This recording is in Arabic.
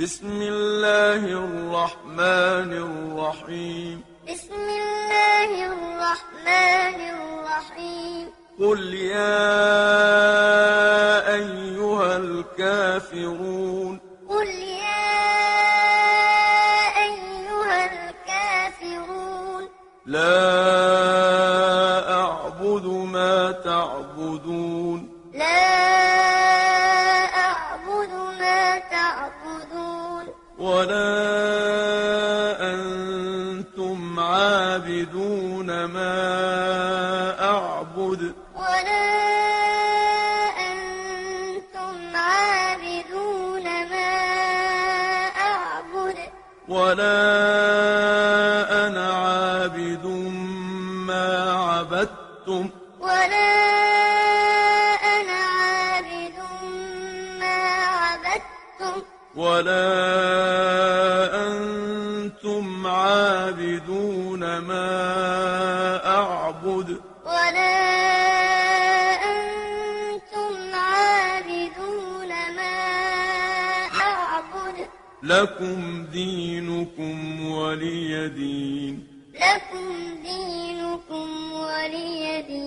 بسم الله الرحمن الرحيم. بسم الله الرحمن الرحيم. قل يا أيها الكافرون. قل يا أيها الكافرون. لا أعبد ما تعبدون. لا أعبد ما تعبدون. ولا أنتم عابدون ما أعبد. ولا أنتم عابدون ما أعبد. ولا أنا عابد ما عبدتم. ولا أنا عابد ما عبدتم. ولا عابدون ما أعبد. ولا أنتم عابدون ما أعبد. لكم دينكم ولي دين. لكم دينكم ولي دين.